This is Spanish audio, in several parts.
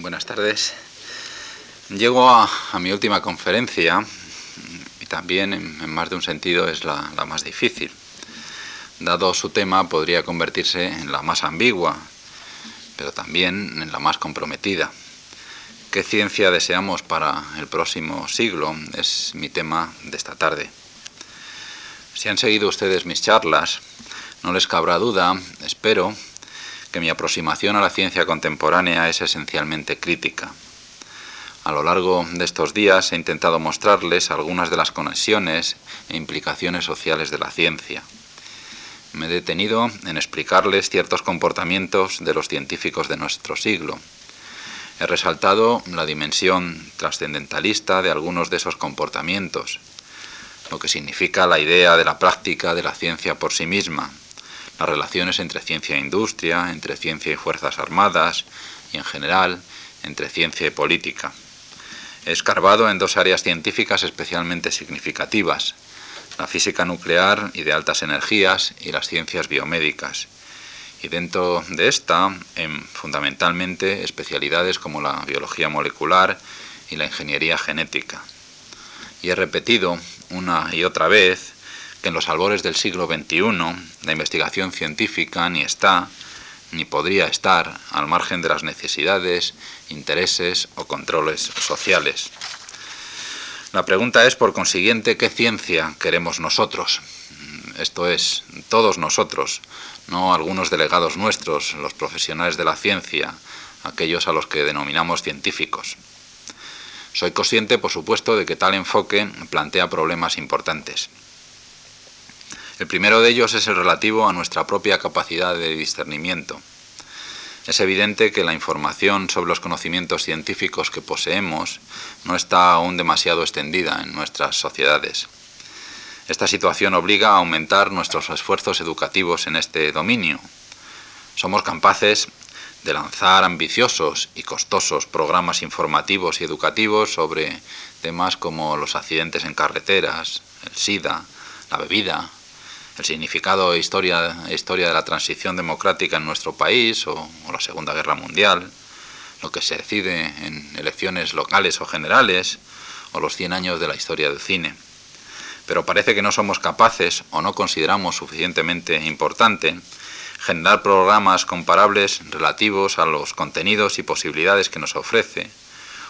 buenas tardes. Llego a, mi última conferencia y también en, más de un sentido es la, más difícil. Dado su tema podría convertirse en la más ambigua, pero también en la más comprometida. ¿Qué ciencia deseamos para el próximo siglo? Es mi tema de esta tarde. Si han seguido ustedes mis charlas, no les cabrá duda, espero, que mi aproximación a la ciencia contemporánea es esencialmente crítica. A lo largo de estos días he intentado mostrarles algunas de las conexiones e implicaciones sociales de la ciencia. Me he detenido en explicarles ciertos comportamientos de los científicos de nuestro siglo. He resaltado la dimensión trascendentalista de algunos de esos comportamientos, lo que significa la idea de la práctica de la ciencia por sí misma, las relaciones entre ciencia e industria, entre ciencia y fuerzas armadas y en general entre ciencia y política. He escarbado en dos áreas científicas especialmente significativas, la física nuclear y de altas energías y las ciencias biomédicas. Y dentro de esta, en fundamentalmente especialidades como la biología molecular y la ingeniería genética. Y he repetido una y otra vez que en los albores del siglo XXI la investigación científica ni está ni podría estar al margen de las necesidades, intereses o controles sociales. La pregunta es, por consiguiente, ¿qué ciencia queremos nosotros? Esto es, todos nosotros, no algunos delegados nuestros, los profesionales de la ciencia, aquellos a los que denominamos científicos. Soy consciente, por supuesto, de que tal enfoque plantea problemas importantes. El primero de ellos es el relativo a nuestra propia capacidad de discernimiento. Es evidente que la información sobre los conocimientos científicos que poseemos no está aún demasiado extendida en nuestras sociedades. Esta situación obliga a aumentar nuestros esfuerzos educativos en este dominio. Somos capaces de lanzar ambiciosos y costosos programas informativos y educativos sobre temas como los accidentes en carreteras, el SIDA, la bebida, el significado e historia, historia de la transición democrática en nuestro país o, o la Segunda Guerra Mundial, lo que se decide en elecciones locales o generales, o los 100 años de la historia del cine. Pero parece que no somos capaces o no consideramos suficientemente importante generar programas comparables relativos a los contenidos y posibilidades que nos ofrece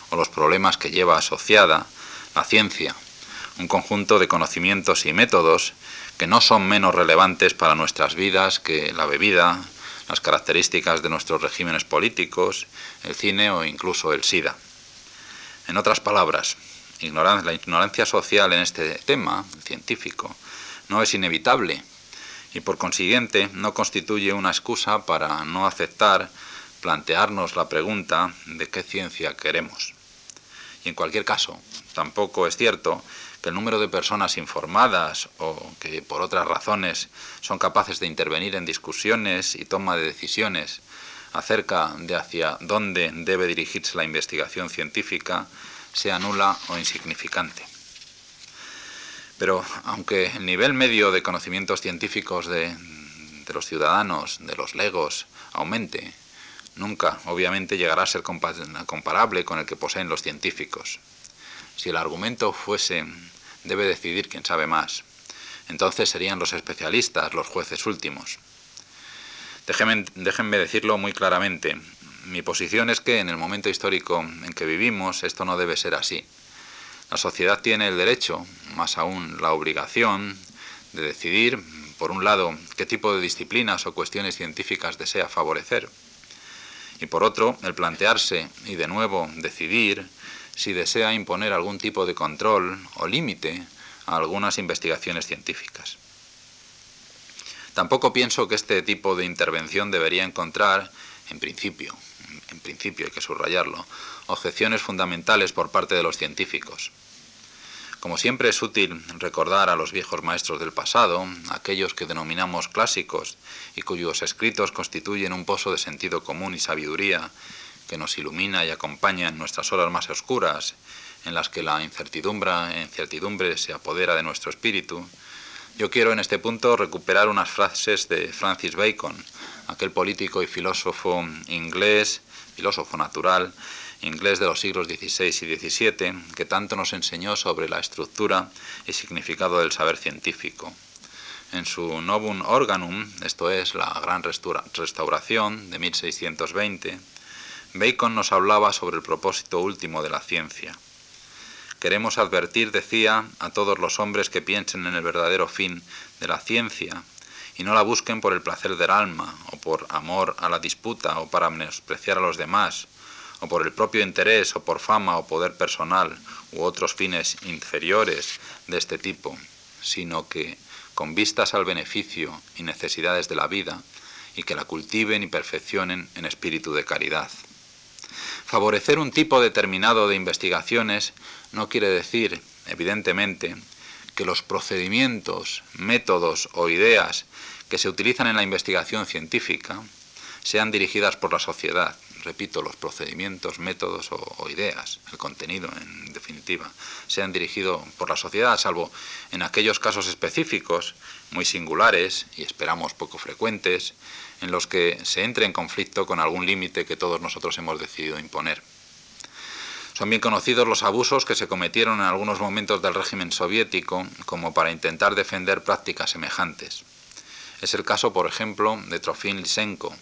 o los problemas que lleva asociada la ciencia, un conjunto de conocimientos y métodos que no son menos relevantes para nuestras vidas que la bebida, las características de nuestros regímenes políticos, el cine o incluso el SIDA. En otras palabras, la ignorancia social en este tema científico no es inevitable y por consiguiente no constituye una excusa para no aceptar plantearnos la pregunta de qué ciencia queremos. Y en cualquier caso, tampoco es cierto que el número de personas informadas o que por otras razones son capaces de intervenir en discusiones y toma de decisiones acerca de hacia dónde debe dirigirse la investigación científica sea nula o insignificante. Pero aunque el nivel medio de conocimientos científicos de, de los ciudadanos, de los legos, aumente, nunca obviamente llegará a ser comparable con el que poseen los científicos. Si el argumento fuese debe decidir quién sabe más. Entonces serían los especialistas los jueces últimos. Déjenme, decirlo muy claramente. Mi posición es que en el momento histórico en que vivimos esto no debe ser así. La sociedad tiene el derecho, más aún la obligación, de decidir, por un lado, qué tipo de disciplinas o cuestiones científicas desea favorecer, y por otro, el plantearse y de nuevo decidir si desea imponer algún tipo de control o límite a algunas investigaciones científicas. Tampoco pienso que este tipo de intervención debería encontrar, en principio, en principio hay que subrayarlo, objeciones fundamentales por parte de los científicos. Como siempre es útil recordar a los viejos maestros del pasado, aquellos que denominamos clásicos y cuyos escritos constituyen un pozo de sentido común y sabiduría que nos ilumina y acompaña en nuestras horas más oscuras, en las que la incertidumbre, incertidumbre se apodera de nuestro espíritu, Yo quiero en este punto recuperar unas frases de Francis Bacon, aquel político y filósofo inglés, filósofo natural, inglés de los siglos XVI y XVII, que tanto nos enseñó sobre la estructura y significado del saber científico. En su Novum Organum, esto es, la Gran Restauración de 1620, Bacon nos hablaba sobre el propósito último de la ciencia. Queremos advertir, decía, a todos los hombres que piensen en el verdadero fin de la ciencia y no la busquen por el placer del alma, o por amor a la disputa, o para menospreciar a los demás, o por el propio interés, o por fama o poder personal, u otros fines inferiores de este tipo, sino que, con vistas al beneficio y necesidades de la vida, y que la cultiven y perfeccionen en espíritu de caridad. Favorecer un tipo determinado de investigaciones no quiere decir, evidentemente, que los procedimientos, métodos o ideas que se utilizan en la investigación científica sean dirigidas por la sociedad. Repito, los procedimientos, métodos o, ideas, el contenido en definitiva, sean dirigidos por la sociedad, salvo en aquellos casos específicos, muy singulares y esperamos poco frecuentes, en los que se entre en conflicto con algún límite que todos nosotros hemos decidido imponer. Son bien conocidos los abusos que se cometieron en algunos momentos del régimen soviético como para intentar defender prácticas semejantes. Es el caso, por ejemplo, de Trofim Lysenko,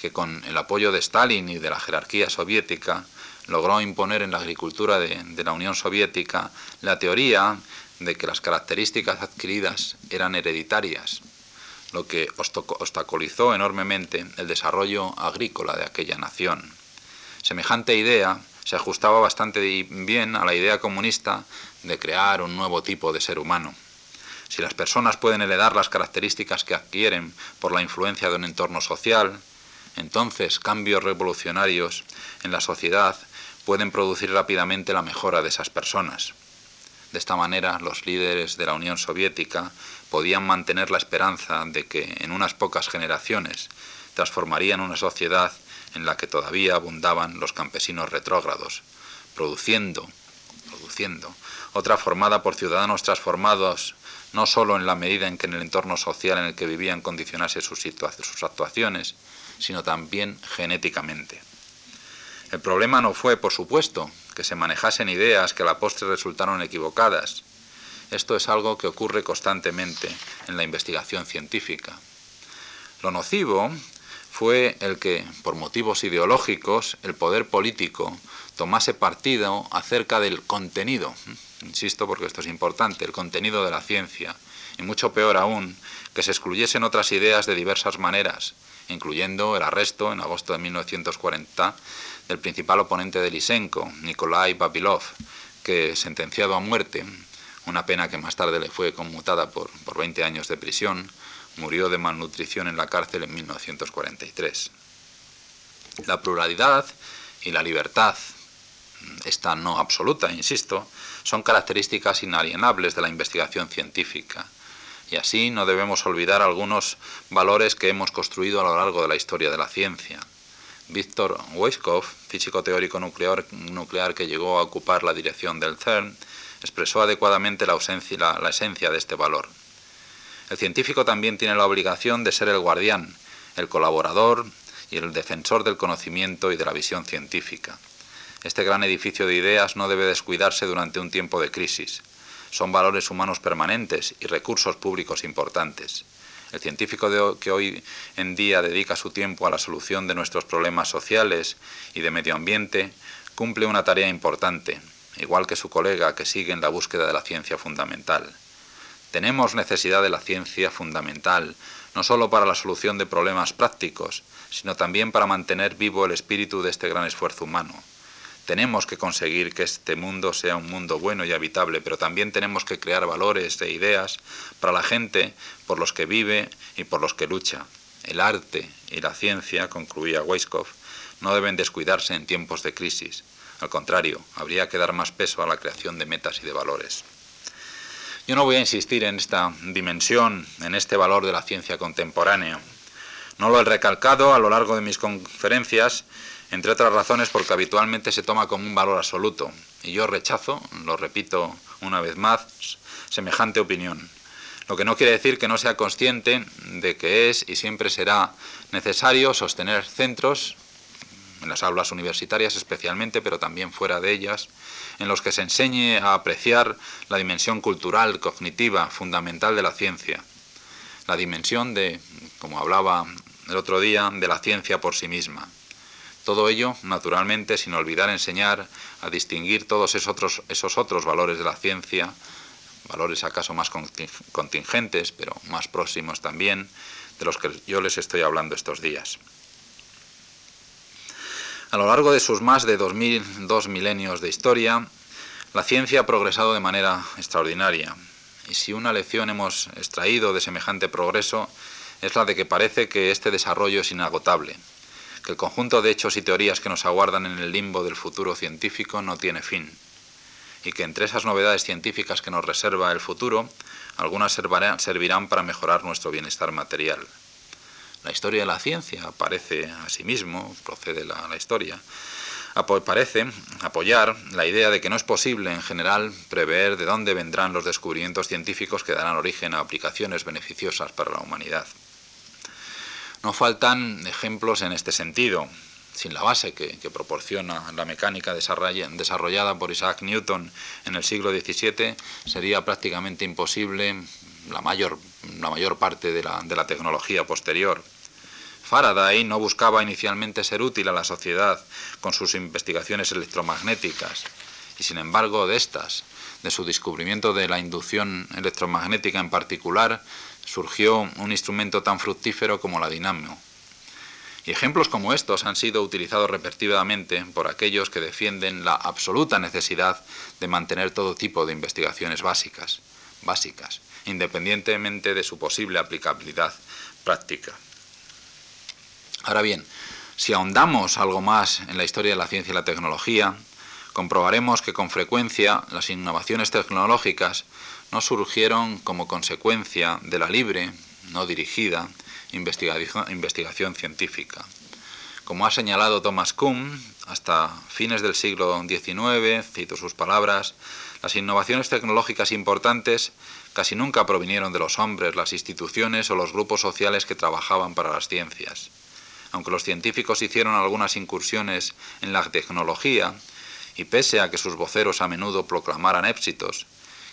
que con el apoyo de Stalin y de la jerarquía soviética logró imponer en la agricultura de, la Unión Soviética la teoría de que las características adquiridas eran hereditarias, lo que obstaculizó enormemente el desarrollo agrícola de aquella nación. Semejante idea se ajustaba bastante bien a la idea comunista de crear un nuevo tipo de ser humano. Si las personas pueden heredar las características que adquieren por la influencia de un entorno social, entonces cambios revolucionarios en la sociedad pueden producir rápidamente la mejora de esas personas. De esta manera, los líderes de la Unión Soviética podían mantener la esperanza de que en unas pocas generaciones transformarían una sociedad en la que todavía abundaban los campesinos retrógrados, produciendo, produciendo otra formada por ciudadanos transformados no solo en la medida en que en el entorno social en el que vivían condicionase sus, sus actuaciones, sino también genéticamente. El problema no fue, por supuesto, que se manejasen ideas que a la postre resultaron equivocadas. Esto es algo que ocurre constantemente en la investigación científica. Lo nocivo fue el que, por motivos ideológicos, el poder político tomase partido acerca del contenido insisto porque esto es importante, el contenido de la ciencia, y mucho peor aún, que se excluyesen otras ideas de diversas maneras, incluyendo el arresto en agosto de 1940 del principal oponente de Lysenko, Nikolai Babilov, que, sentenciado a muerte, una pena que más tarde le fue conmutada por, por 20 años de prisión, murió de malnutrición en la cárcel en 1943. La pluralidad y la libertad, esta no absoluta, insisto, son características inalienables de la investigación científica. Y así no debemos olvidar algunos valores que hemos construido a lo largo de la historia de la ciencia. Víctor Weisskopf, físico teórico nuclear, que llegó a ocupar la dirección del CERN, expresó adecuadamente la esencia de este valor. El científico también tiene la obligación de ser el guardián, el colaborador y el defensor del conocimiento y de la visión científica. Este gran edificio de ideas no debe descuidarse durante un tiempo de crisis. Son valores humanos permanentes y recursos públicos importantes. El científico que hoy en día dedica su tiempo a la solución de nuestros problemas sociales y de medio ambiente cumple una tarea importante, igual que su colega que sigue en la búsqueda de la ciencia fundamental. Tenemos necesidad de la ciencia fundamental, no solo para la solución de problemas prácticos, sino también para mantener vivo el espíritu de este gran esfuerzo humano. Tenemos que conseguir que este mundo sea un mundo bueno y habitable, pero también tenemos que crear valores e ideas para la gente por los que vive y por los que lucha. El arte y la ciencia, concluía Weisskopf, no deben descuidarse en tiempos de crisis. Al contrario, habría que dar más peso a la creación de metas y de valores. Yo no voy a insistir en esta dimensión, en este valor de la ciencia contemporánea. No lo he recalcado a lo largo de mis conferencias entre otras razones porque habitualmente se toma como un valor absoluto, y yo rechazo, lo repito una vez más, semejante opinión. Lo que no quiere decir que no sea consciente de que es y siempre será necesario sostener centros, en las aulas universitarias especialmente, pero también fuera de ellas, en los que se enseñe a apreciar la dimensión cultural, cognitiva, fundamental de la ciencia, la dimensión de, como hablaba el otro día, de la ciencia por sí misma. Todo ello, naturalmente, sin olvidar enseñar a distinguir todos esos otros, valores de la ciencia, valores acaso más contingentes, pero más próximos también, de los que yo les estoy hablando estos días. A lo largo de sus más de dos milenios de historia, la ciencia ha progresado de manera extraordinaria. Y si una lección hemos extraído de semejante progreso, es la de que parece que este desarrollo es inagotable, que el conjunto de hechos y teorías que nos aguardan en el limbo del futuro científico no tiene fin, y que entre esas novedades científicas que nos reserva el futuro, algunas servirán para mejorar nuestro bienestar material. La historia de la ciencia parece asimismo, procede la, la historia, parece apoyar la idea de que no es posible en general prever de dónde vendrán los descubrimientos científicos que darán origen a aplicaciones beneficiosas para la humanidad. No faltan ejemplos en este sentido. Sin la base que, proporciona la mecánica desarrollada por Isaac Newton en el siglo XVII, sería prácticamente imposible la mayor, parte de la, de la tecnología posterior. Faraday no buscaba inicialmente ser útil a la sociedad con sus investigaciones electromagnéticas, y sin embargo de estas, de su descubrimiento de la inducción electromagnética en particular, surgió un instrumento tan fructífero como la dinamo. Y ejemplos como estos han sido utilizados repetidamente por aquellos que defienden la absoluta necesidad de mantener todo tipo de investigaciones básicas, básicas, independientemente de su posible aplicabilidad práctica. Ahora bien, si ahondamos algo más en la historia de la ciencia y la tecnología, comprobaremos que con frecuencia las innovaciones tecnológicas no surgieron como consecuencia de la libre, no dirigida, investigación, científica. Como ha señalado Thomas Kuhn, hasta fines del siglo XIX, cito sus palabras, las innovaciones tecnológicas importantes casi nunca provinieron de los hombres, las instituciones o los grupos sociales que trabajaban para las ciencias. Aunque los científicos hicieron algunas incursiones en la tecnología, y pese a que sus voceros a menudo proclamaran éxitos,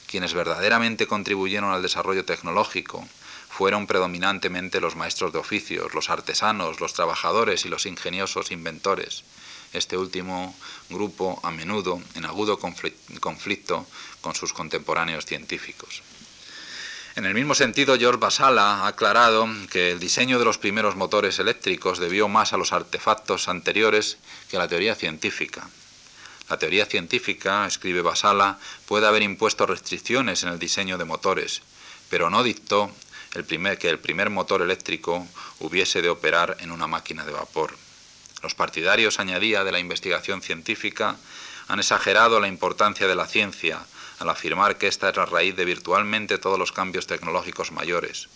quienes verdaderamente contribuyeron al desarrollo tecnológico fueron predominantemente los maestros de oficios, los artesanos, los trabajadores y los ingeniosos inventores, este último grupo a menudo en agudo conflicto con sus contemporáneos científicos. En el mismo sentido, George Basala ha aclarado que el diseño de los primeros motores eléctricos debió más a los artefactos anteriores que a la teoría científica. La teoría científica, escribe Basala, puede haber impuesto restricciones en el diseño de motores, pero no dictó que el primer motor eléctrico hubiese de operar en una máquina de vapor. Los partidarios, añadía, de la investigación científica han exagerado la importancia de la ciencia al afirmar que esta es la raíz de virtualmente todos los cambios tecnológicos mayores.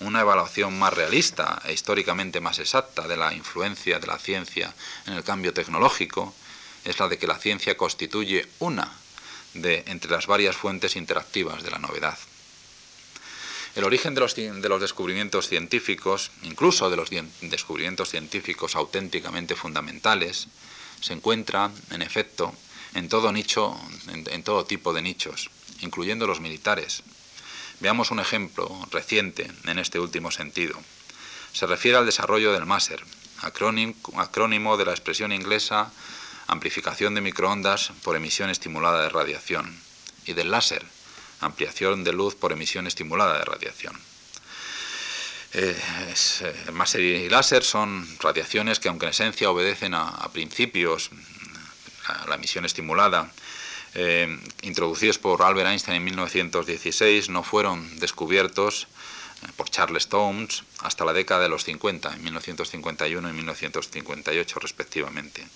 Una evaluación más realista e históricamente más exacta de la influencia de la ciencia en el cambio tecnológico es la de que la ciencia constituye una de entre las varias fuentes interactivas de la novedad. El origen de los, de los, descubrimientos científicos, incluso de los descubrimientos científicos auténticamente fundamentales, se encuentra, en efecto, en todo nicho, en, todo tipo de nichos, incluyendo los militares. Veamos un ejemplo reciente en este último sentido. Se refiere al desarrollo del MASER, acrónimo de la expresión inglesa amplificación de microondas por emisión estimulada de radiación, y del láser, ampliación de luz por emisión estimulada de radiación. Eh, eh, máser y láser son radiaciones que, aunque en esencia obedecen a, principios, a la emisión estimulada, eh, introducidos por Albert Einstein en 1916, no fueron descubiertos por Charles Townes hasta la década de los 50, en 1951 y 1958 respectivamente.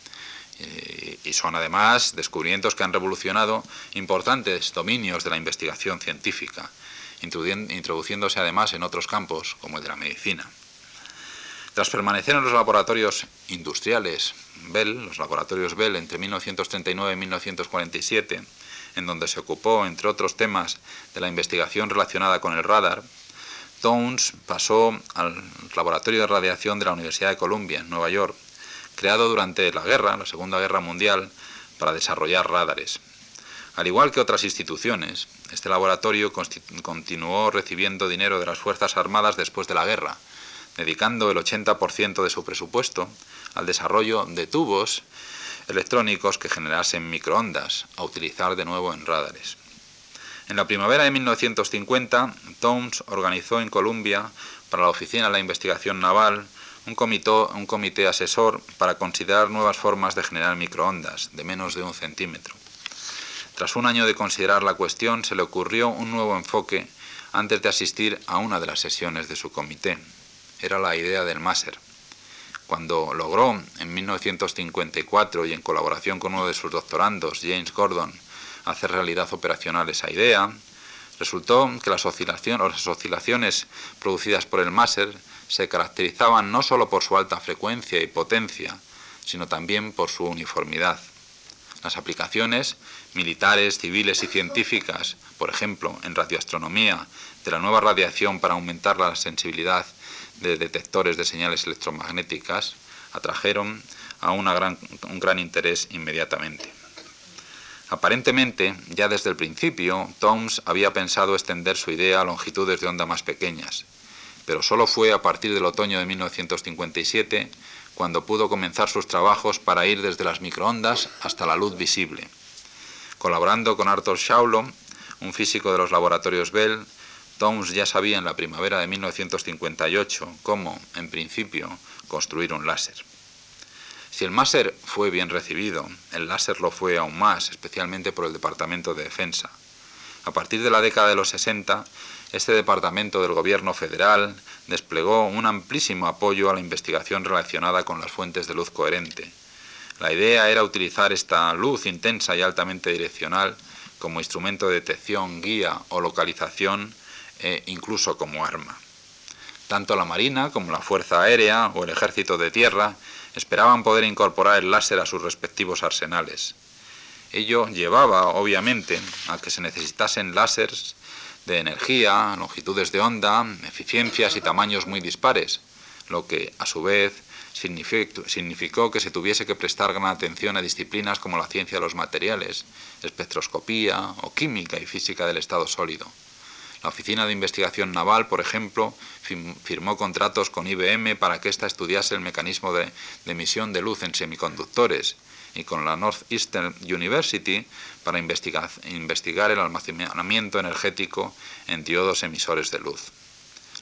Eh, y son además descubrimientos que han revolucionado importantes dominios de la investigación científica, introduciéndose además en otros campos como el de la medicina. Tras permanecer en los laboratorios industriales Bell, los laboratorios Bell entre 1939 y 1947, en donde se ocupó, entre otros temas, de la investigación relacionada con el radar, Towns pasó al Laboratorio de Radiación de la Universidad de Columbia, en Nueva York, creado durante la guerra, la Segunda Guerra Mundial, para desarrollar radares. Al igual que otras instituciones, este laboratorio continuó recibiendo dinero de las Fuerzas Armadas después de la guerra, dedicando el 80% de su presupuesto al desarrollo de tubos electrónicos que generasen microondas, a utilizar de nuevo en radares. En la primavera de 1950, Towns organizó en Columbia, para la Oficina de la Investigación Naval, un comité, asesor para considerar nuevas formas de generar microondas de menos de un centímetro. Tras un año de considerar la cuestión, se le ocurrió un nuevo enfoque antes de asistir a una de las sesiones de su comité. Era la idea del máser. Cuando logró, en 1954 y en colaboración con uno de sus doctorandos, James Gordon, hacer realidad operacional esa idea, resultó que las oscilaciones, las oscilaciones producidas por el máser se caracterizaban no solo por su alta frecuencia y potencia, sino también por su uniformidad. Las aplicaciones militares, civiles y científicas, por ejemplo, en radioastronomía, de la nueva radiación para aumentar la sensibilidad de detectores de señales electromagnéticas, atrajeron a un gran interés inmediatamente. Aparentemente, ya desde el principio, Toms había pensado extender su idea a longitudes de onda más pequeñas, pero solo fue a partir del otoño de 1957 cuando pudo comenzar sus trabajos para ir desde las microondas hasta la luz visible. Colaborando con Arthur Shawlon, un físico de los laboratorios Bell, Toms ya sabía en la primavera de 1958 cómo, en principio, construir un láser. Si el máser fue bien recibido, el láser lo fue aún más, especialmente por el Departamento de Defensa. A partir de la década de los 60, este departamento del gobierno federal desplegó un amplísimo apoyo a la investigación relacionada con las fuentes de luz coherente. La idea era utilizar esta luz intensa y altamente direccional como instrumento de detección, guía o localización e incluso como arma. Tanto la Marina como la Fuerza Aérea o el Ejército de Tierra esperaban poder incorporar el láser a sus respectivos arsenales. Ello llevaba, obviamente, a que se necesitasen láseres de energía, longitudes de onda, eficiencias y tamaños muy dispares, lo que, a su vez, significó que se tuviese que prestar gran atención a disciplinas como la ciencia de los materiales, espectroscopía o química y física del estado sólido. La Oficina de Investigación Naval, por ejemplo, firmó contratos con IBM para que ésta estudiase el mecanismo de, emisión de luz en semiconductores y con la Northeastern University para investigar, investigar el almacenamiento energético en diodos emisores de luz.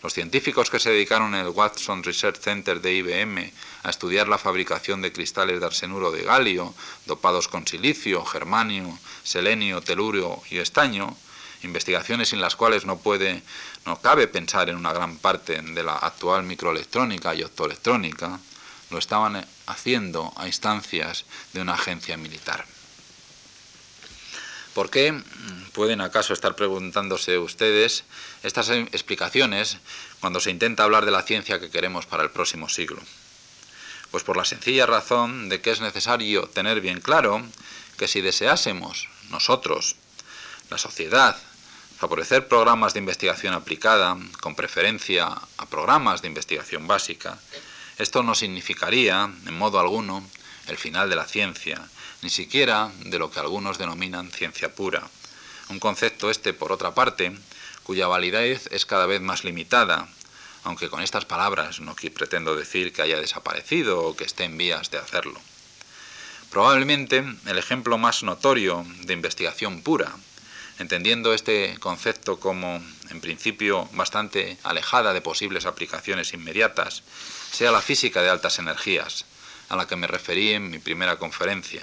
Los científicos que se dedicaron en el Watson Research Center de IBM a estudiar la fabricación de cristales de arsenuro de galio, dopados con silicio, germanio, selenio, telurio y estaño, investigaciones sin las cuales no puede, no cabe pensar en una gran parte de la actual microelectrónica y optoelectrónica, lo estaban haciendo a instancias de una agencia militar. ¿Por qué? Pueden acaso estar preguntándose ustedes estas explicaciones cuando se intenta hablar de la ciencia que queremos para el próximo siglo. Pues por la sencilla razón de que es necesario tener bien claro que si deseásemos nosotros, la sociedad, favorecer programas de investigación aplicada, con preferencia a programas de investigación básica, esto no significaría, en modo alguno, el final de la ciencia, ni siquiera de lo que algunos denominan ciencia pura. Un concepto este, por otra parte, cuya validez es cada vez más limitada, aunque con estas palabras no pretendo decir que haya desaparecido o que esté en vías de hacerlo. Probablemente el ejemplo más notorio de investigación pura entendiendo este concepto como, en principio, bastante alejada de posibles aplicaciones inmediatas, sea la física de altas energías, a la que me referí en mi primera conferencia.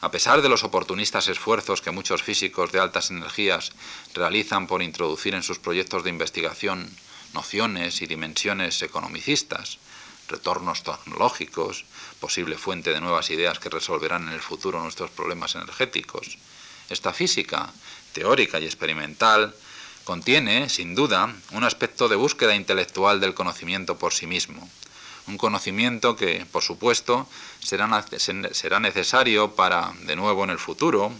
A pesar de los oportunistas esfuerzos que muchos físicos de altas energías realizan por introducir en sus proyectos de investigación nociones y dimensiones economicistas, retornos tecnológicos, posible fuente de nuevas ideas que resolverán en el futuro nuestros problemas energéticos, esta física, teórica y experimental, contiene, sin duda, un aspecto de búsqueda intelectual del conocimiento por sí mismo, Un conocimiento que, por supuesto, será, será necesario para, de nuevo en el futuro,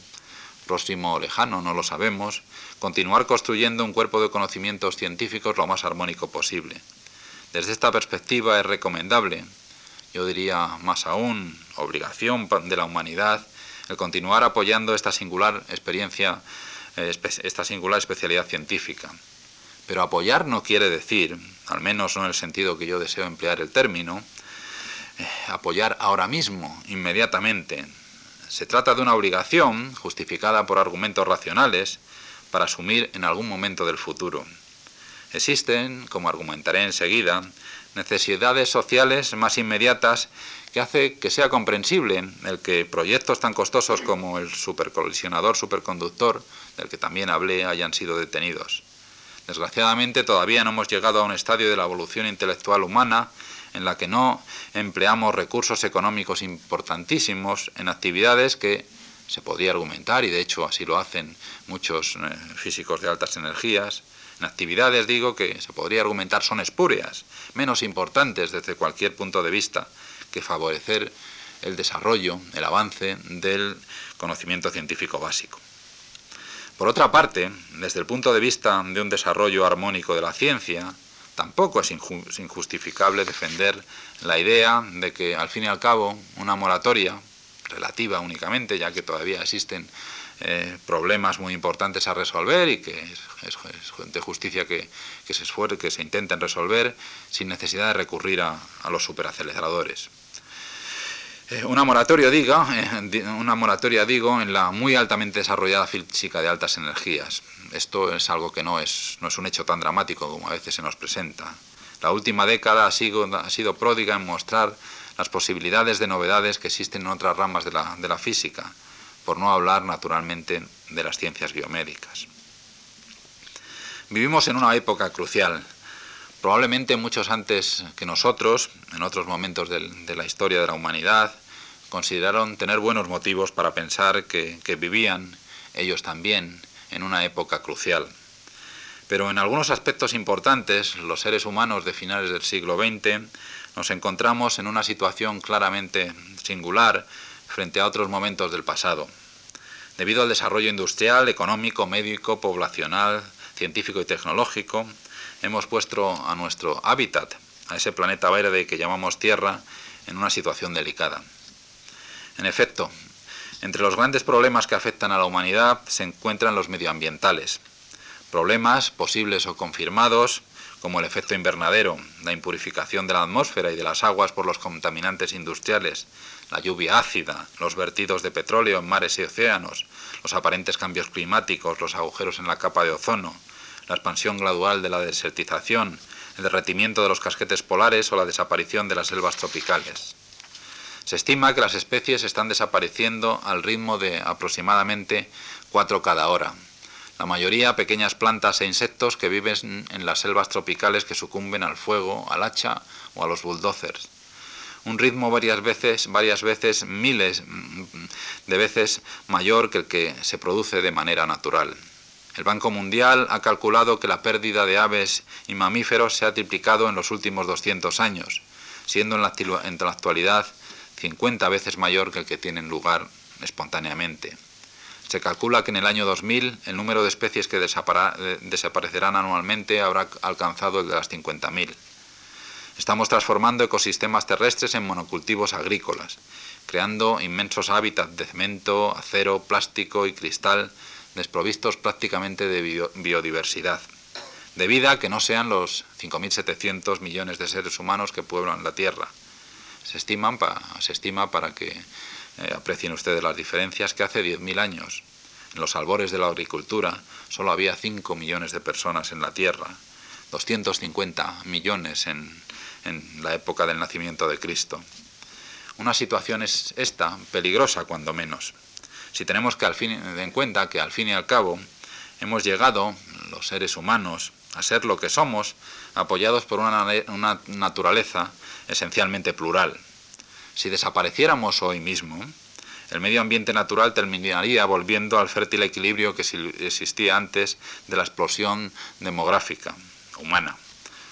próximo o lejano, no lo sabemos, continuar construyendo un cuerpo de conocimientos científicos lo más armónico posible. Desde esta perspectiva es recomendable, yo diría más aún, obligación de la humanidad, el continuar apoyando esta singular experiencia, eh, esta singular especialidad científica. Pero apoyar no quiere decir, al menos no en el sentido que yo deseo emplear el término, eh, apoyar ahora mismo, inmediatamente. Se trata de una obligación, justificada por argumentos racionales, para asumir en algún momento del futuro. Existen, como argumentaré enseguida, necesidades sociales más inmediatas que hace que sea comprensible el que proyectos tan costosos como el supercolisionador superconductor, del que también hablé, hayan sido detenidos. Desgraciadamente todavía no hemos llegado a un estadio de la evolución intelectual humana en la que no empleamos recursos económicos importantísimos en actividades que se podría argumentar, y de hecho así lo hacen muchos eh, físicos de altas energías, en actividades, digo, que se podría argumentar son espúreas, menos importantes desde cualquier punto de vista que favorecer el desarrollo, el avance del conocimiento científico básico. Por otra parte, desde el punto de vista de un desarrollo armónico de la ciencia, tampoco es injustificable defender la idea de que, al fin y al cabo, una moratoria, relativa únicamente, ya que todavía existen eh, problemas muy importantes a resolver y que es, de justicia que, se esfuerce, que se intenten resolver sin necesidad de recurrir a, los superaceleradores. Eh, una moratoria, eh, una moratoria digo en la muy altamente desarrollada física de altas energías. Esto es algo que no es, no es un hecho tan dramático como a veces se nos presenta. La última década ha sido, ha sido pródiga en mostrar las posibilidades de novedades que existen en otras ramas de la, de la física por no hablar naturalmente de las ciencias biomédicas. Vivimos en una época crucial. Probablemente muchos antes que nosotros, en otros momentos de, la historia de la humanidad, consideraron tener buenos motivos para pensar que, que vivían ellos también en una época crucial. Pero en algunos aspectos importantes, los seres humanos de finales del siglo XX nos encontramos en una situación claramente singular frente a otros momentos del pasado. Debido al desarrollo industrial, económico, médico, poblacional, científico y tecnológico, hemos puesto a nuestro hábitat, a ese planeta verde que llamamos Tierra, en una situación delicada. En efecto, entre los grandes problemas que afectan a la humanidad se encuentran los medioambientales, problemas posibles o confirmados como el efecto invernadero, la impurificación de la atmósfera y de las aguas por los contaminantes industriales, la lluvia ácida, los vertidos de petróleo en mares y océanos, los aparentes cambios climáticos, los agujeros en la capa de ozono, la expansión gradual de la desertización, el derretimiento de los casquetes polares o la desaparición de las selvas tropicales. Se estima que las especies están desapareciendo al ritmo de aproximadamente cuatro cada hora, la mayoría pequeñas plantas e insectos que viven en las selvas tropicales que sucumben al fuego, al hacha o a los bulldozers. Un ritmo varias veces, varias veces, miles de veces mayor que el que se produce de manera natural. El Banco Mundial ha calculado que la pérdida de aves y mamíferos se ha triplicado en los últimos 200 años, siendo en la, actualidad 50 veces mayor que el que tiene lugar espontáneamente. Se calcula que en el año 2000 el número de especies que desaparecerán anualmente habrá alcanzado el de las 50.000. Estamos transformando ecosistemas terrestres en monocultivos agrícolas, creando inmensos hábitats de cemento, acero, plástico y cristal desprovistos prácticamente de biodiversidad, debido a que no sean los 5.700 millones de seres humanos que pueblan la Tierra. Se, estiman se estima para que eh, aprecien ustedes las diferencias que hace 10.000 años, en los albores de la agricultura, solo había 5 millones de personas en la Tierra, 250 millones en la época del nacimiento de Cristo. Una situación es esta, peligrosa cuando menos. Si tenemos que al fin, en cuenta que al fin y al cabo hemos llegado, los seres humanos, a ser lo que somos, apoyados por una, naturaleza esencialmente plural, si desapareciéramos hoy mismo, el medio ambiente natural terminaría volviendo al fértil equilibrio que existía antes de la explosión demográfica humana.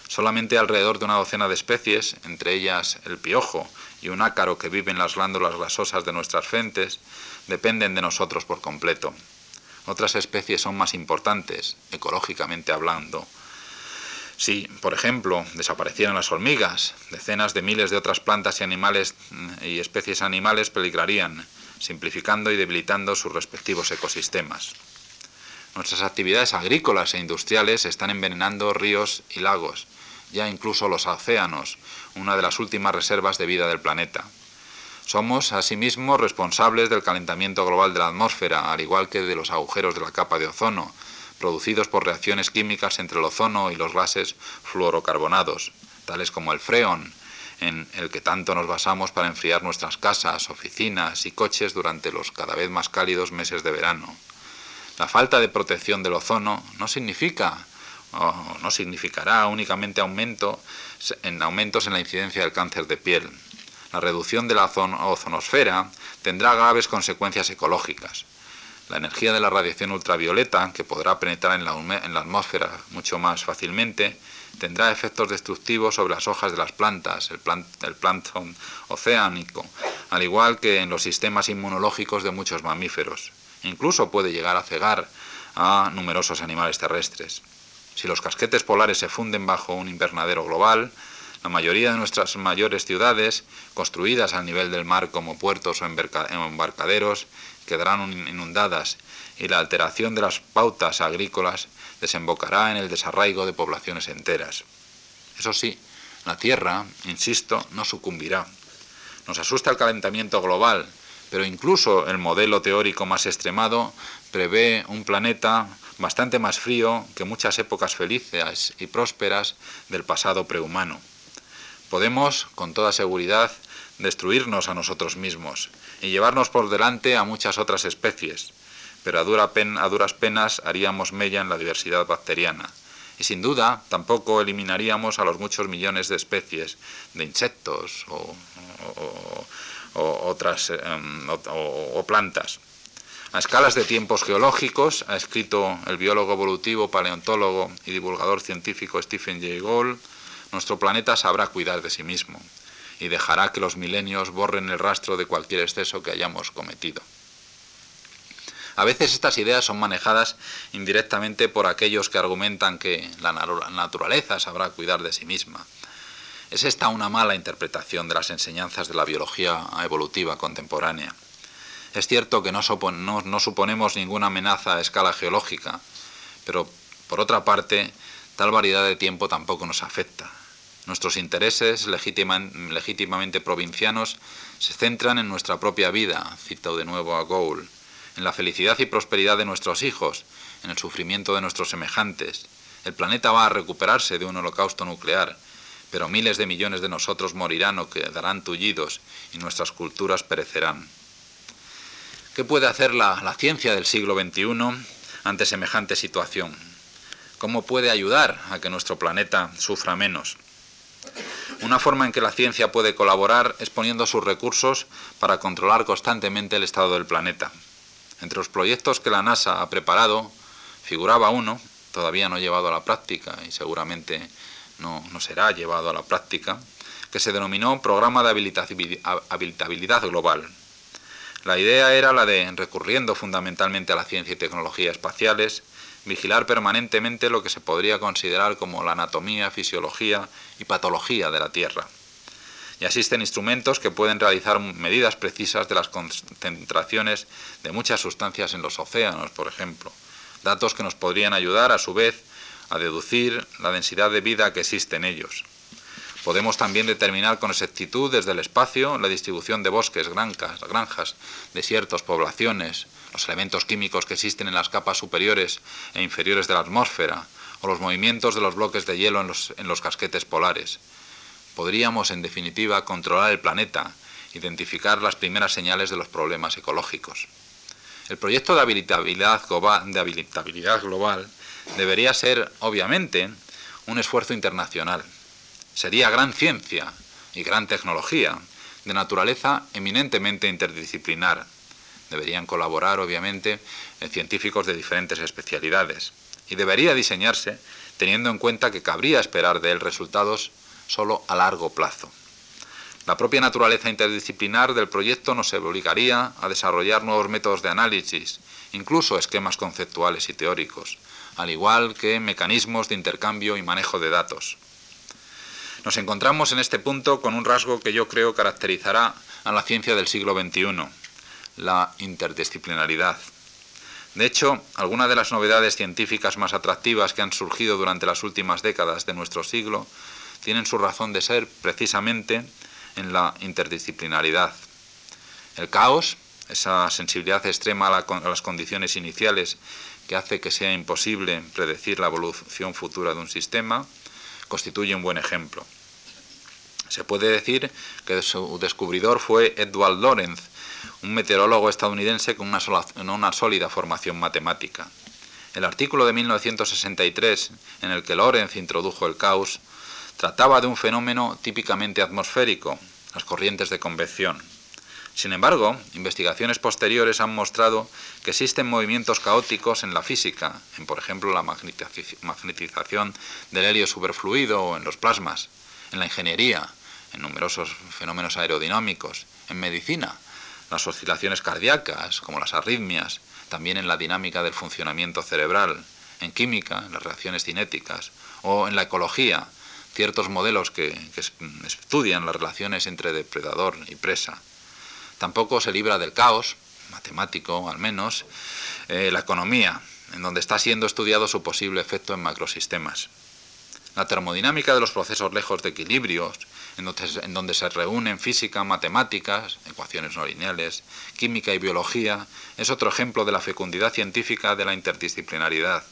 Solamente alrededor de una docena de especies, entre ellas el piojo y un ácaro que vive en las glándulas grasosas de nuestras frentes, dependen de nosotros por completo. Otras especies son más importantes, ecológicamente hablando. Si, por ejemplo, desaparecieran las hormigas, decenas de miles de otras plantas y animales mm, y especies animales peligrarían, simplificando y debilitando sus respectivos ecosistemas. Nuestras actividades agrícolas e industriales están envenenando ríos y lagos, ya incluso los océanos, una de las últimas reservas de vida del planeta. Somos, asimismo, responsables del calentamiento global de la atmósfera, al igual que de los agujeros de la capa de ozono, producidos por reacciones químicas entre el ozono y los gases fluorocarbonados, tales como el freón, en el que tanto nos basamos para enfriar nuestras casas, oficinas y coches durante los cada vez más cálidos meses de verano. La falta de protección del ozono no significa o no significará únicamente aumento en aumentos en la incidencia del cáncer de piel, la reducción de la ozonosfera tendrá graves consecuencias ecológicas. La energía de la radiación ultravioleta, que podrá penetrar en la, atmósfera mucho más fácilmente, tendrá efectos destructivos sobre las hojas de las plantas, el, el plancton oceánico, al igual que en los sistemas inmunológicos de muchos mamíferos. Incluso puede llegar a cegar a numerosos animales terrestres. Si los casquetes polares se funden bajo un invernadero global, la mayoría de nuestras mayores ciudades, construidas al nivel del mar como puertos o embarcaderos, quedarán inundadas y la alteración de las pautas agrícolas desembocará en el desarraigo de poblaciones enteras. Eso sí, la Tierra, insisto, no sucumbirá. Nos asusta el calentamiento global, pero incluso el modelo teórico más extremado prevé un planeta bastante más frío que muchas épocas felices y prósperas del pasado prehumano. Podemos, con toda seguridad, destruirnos a nosotros mismos y llevarnos por delante a muchas otras especies, pero a, duras penas haríamos mella en la diversidad bacteriana. Y sin duda tampoco eliminaríamos a los muchos millones de especies de insectos o, otras em, o plantas. A escalas de tiempos geológicos, ha escrito el biólogo evolutivo, paleontólogo y divulgador científico Stephen Jay Gould, nuestro planeta sabrá cuidar de sí mismo y dejará que los milenios borren el rastro de cualquier exceso que hayamos cometido. A veces estas ideas son manejadas indirectamente por aquellos que argumentan que la naturaleza sabrá cuidar de sí misma. Es esta una mala interpretación de las enseñanzas de la biología evolutiva contemporánea. Es cierto que no, suponemos ninguna amenaza a escala geológica, pero por otra parte, tal variedad de tiempo tampoco nos afecta. Nuestros intereses legítimamente provincianos se centran en nuestra propia vida, cito de nuevo a Gould, en la felicidad y prosperidad de nuestros hijos, en el sufrimiento de nuestros semejantes. El planeta va a recuperarse de un holocausto nuclear, pero miles de millones de nosotros morirán o quedarán tullidos y nuestras culturas perecerán. ¿Qué puede hacer la, la ciencia del siglo XXI ante semejante situación? ¿Cómo puede ayudar a que nuestro planeta sufra menos? Una forma en que la ciencia puede colaborar es poniendo sus recursos para controlar constantemente el estado del planeta. Entre los proyectos que la NASA ha preparado figuraba uno, todavía no llevado a la práctica y seguramente no, será llevado a la práctica, que se denominó Programa de Habilitabilidad Global. La idea era la de, recurriendo fundamentalmente a la ciencia y tecnología espaciales, vigilar permanentemente lo que se podría considerar como la anatomía, fisiología y patología de la Tierra. Y existen instrumentos que pueden realizar medidas precisas de las concentraciones de muchas sustancias en los océanos, por ejemplo. Datos que nos podrían ayudar, a su vez, a deducir la densidad de vida que existe en ellos. Podemos también determinar con exactitud desde el espacio la distribución de bosques, granjas, desiertos, poblaciones, los elementos químicos que existen en las capas superiores e inferiores de la atmósfera, o los movimientos de los bloques de hielo en los, en los casquetes polares. Podríamos, en definitiva, controlar el planeta, identificar las primeras señales de los problemas ecológicos. El proyecto de habilitabilidad de habilitabilidad global debería ser, obviamente, un esfuerzo internacional. Sería gran ciencia y gran tecnología, de naturaleza eminentemente interdisciplinar, Deberían colaborar, obviamente, científicos de diferentes especialidades. Y debería diseñarse teniendo en cuenta que cabría esperar de él resultados solo a largo plazo. La propia naturaleza interdisciplinar del proyecto nos obligaría a desarrollar nuevos métodos de análisis, incluso esquemas conceptuales y teóricos, al igual que mecanismos de intercambio y manejo de datos. Nos encontramos en este punto con un rasgo que yo creo caracterizará a la ciencia del siglo XXI, la interdisciplinaridad. De hecho, algunas de las novedades científicas más atractivas que han surgido durante las últimas décadas de nuestro siglo tienen su razón de ser precisamente en la interdisciplinaridad. El caos, esa sensibilidad extrema a, las condiciones iniciales que hace que sea imposible predecir la evolución futura de un sistema, constituye un buen ejemplo. Se puede decir que su descubridor fue Edward Lorenz, un meteorólogo estadounidense con una, sólida formación matemática. El artículo de 1963 en el que Lorenz introdujo el caos trataba de un fenómeno típicamente atmosférico, las corrientes de convección. Sin embargo, investigaciones posteriores han mostrado que existen movimientos caóticos en la física, en por ejemplo la magnetización del helio superfluido o en los plasmas, en la ingeniería, en numerosos fenómenos aerodinámicos, en medicina, las oscilaciones cardíacas, como las arritmias, también en la dinámica del funcionamiento cerebral, en química, en las reacciones cinéticas, o en la ecología, ciertos modelos que, estudian las relaciones entre depredador y presa. Tampoco se libra del caos, matemático al menos, eh, la economía, en donde está siendo estudiado su posible efecto en macrosistemas. La termodinámica de los procesos lejos de equilibrios, en donde, en donde, se reúnen física, matemáticas, ecuaciones no lineales, química y biología, es otro ejemplo de la fecundidad científica de la interdisciplinaridad,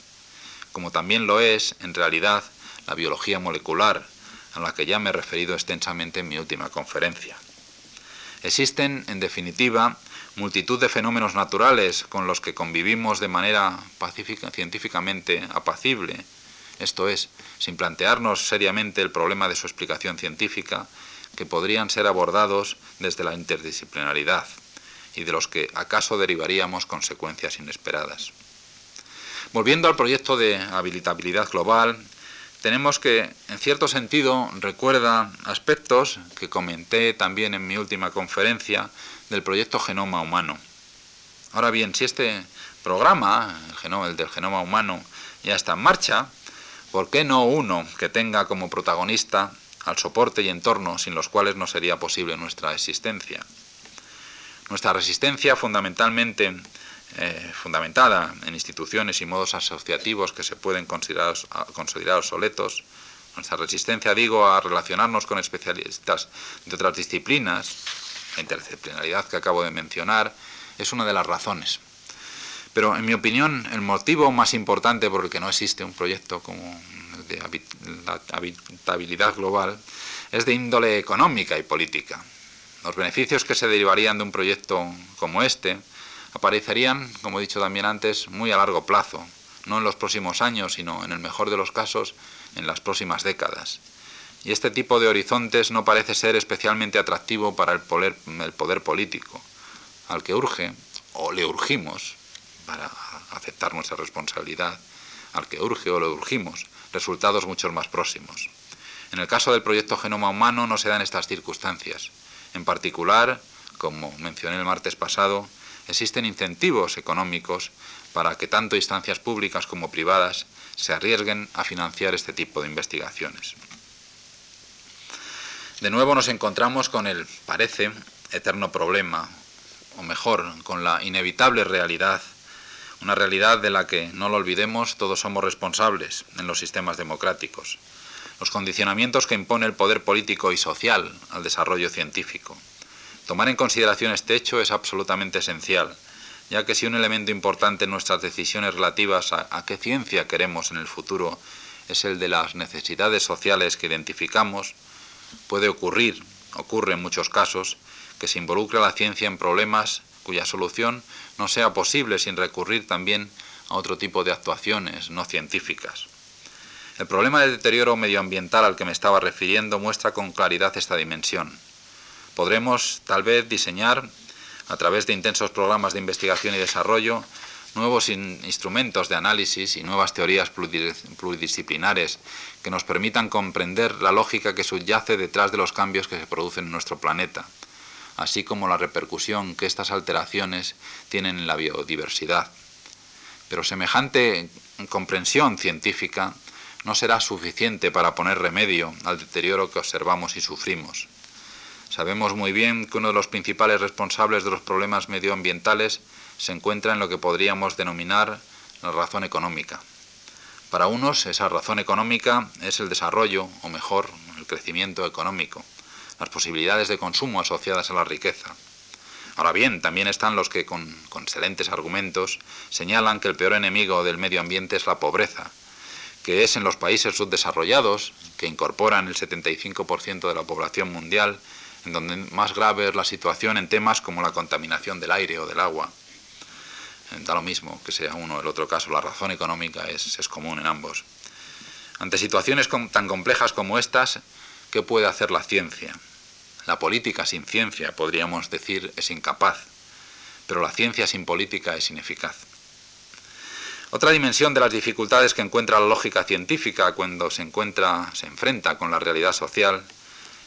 como también lo es, en realidad, la biología molecular, a la que ya me he referido extensamente en mi última conferencia. Existen, en definitiva, multitud de fenómenos naturales con los que convivimos de manera pacífica, científicamente apacible, esto es, sin plantearnos seriamente el problema de su explicación científica, que podrían ser abordados desde la interdisciplinaridad y de los que acaso derivaríamos consecuencias inesperadas. Volviendo al proyecto de habilitabilidad global, tenemos que, en cierto sentido, recuerda aspectos que comenté también en mi última conferencia del proyecto Genoma Humano. Ahora bien, si este programa, el, del genoma humano, ya está en marcha, ¿por qué no uno que tenga como protagonista al soporte y entorno sin los cuales no sería posible nuestra existencia? Nuestra resistencia fundamentalmente eh, fundamentada en instituciones y modos asociativos que se pueden considerar, considerar obsoletos. Nuestra resistencia, digo, a relacionarnos con especialistas de otras disciplinas, la interdisciplinaridad que acabo de mencionar, es una de las razones. Pero en mi opinión, el motivo más importante por el que no existe un proyecto como de habitabilidad global es de índole económica y política. Los beneficios que se derivarían de un proyecto como este aparecerían, como he dicho también antes, muy a largo plazo, no en los próximos años, sino en el mejor de los casos, en las próximas décadas. Y este tipo de horizontes no parece ser especialmente atractivo para el poder, político, al que urge, o le urgimos, para aceptar nuestra responsabilidad, al que urge o le urgimos, resultados mucho más próximos. En el caso del proyecto Genoma Humano no se dan estas circunstancias. En particular, como mencioné el martes pasado, existen incentivos económicos para que tanto instancias públicas como privadas se arriesguen a financiar este tipo de investigaciones. De nuevo nos encontramos con el, parece, eterno problema, o mejor, con la inevitable realidad, una realidad de la que, no lo olvidemos, todos somos responsables en los sistemas democráticos, los condicionamientos que impone el poder político y social al desarrollo científico. Tomar en consideración este hecho es absolutamente esencial, ya que si un elemento importante en nuestras decisiones relativas a, qué ciencia queremos en el futuro es el de las necesidades sociales que identificamos, puede ocurrir, ocurre en muchos casos, que se involucre la ciencia en problemas cuya solución no sea posible sin recurrir también a otro tipo de actuaciones no científicas. El problema del deterioro medioambiental al que me estaba refiriendo muestra con claridad esta dimensión. Podremos tal vez diseñar, a través de intensos programas de investigación y desarrollo, nuevos instrumentos de análisis y nuevas teorías pluridisciplinares que nos permitan comprender la lógica que subyace detrás de los cambios que se producen en nuestro planeta, así como la repercusión que estas alteraciones tienen en la biodiversidad. Pero semejante comprensión científica no será suficiente para poner remedio al deterioro que observamos y sufrimos. Sabemos muy bien que uno de los principales responsables de los problemas medioambientales se encuentra en lo que podríamos denominar la razón económica. Para unos esa razón económica es el desarrollo, o mejor, el crecimiento económico, las posibilidades de consumo asociadas a la riqueza. Ahora bien, también están los que con, excelentes argumentos señalan que el peor enemigo del medio ambiente es la pobreza, que es en los países subdesarrollados, que incorporan el 75% de la población mundial, en donde más grave es la situación en temas como la contaminación del aire o del agua. Eh, da lo mismo que sea uno o el otro caso, la razón económica es, es común en ambos. Ante situaciones tan complejas como estas, ¿qué puede hacer la ciencia? La política sin ciencia, podríamos decir, es incapaz, pero la ciencia sin política es ineficaz. Otra dimensión de las dificultades que encuentra la lógica científica cuando se encuentra, se enfrenta con la realidad social,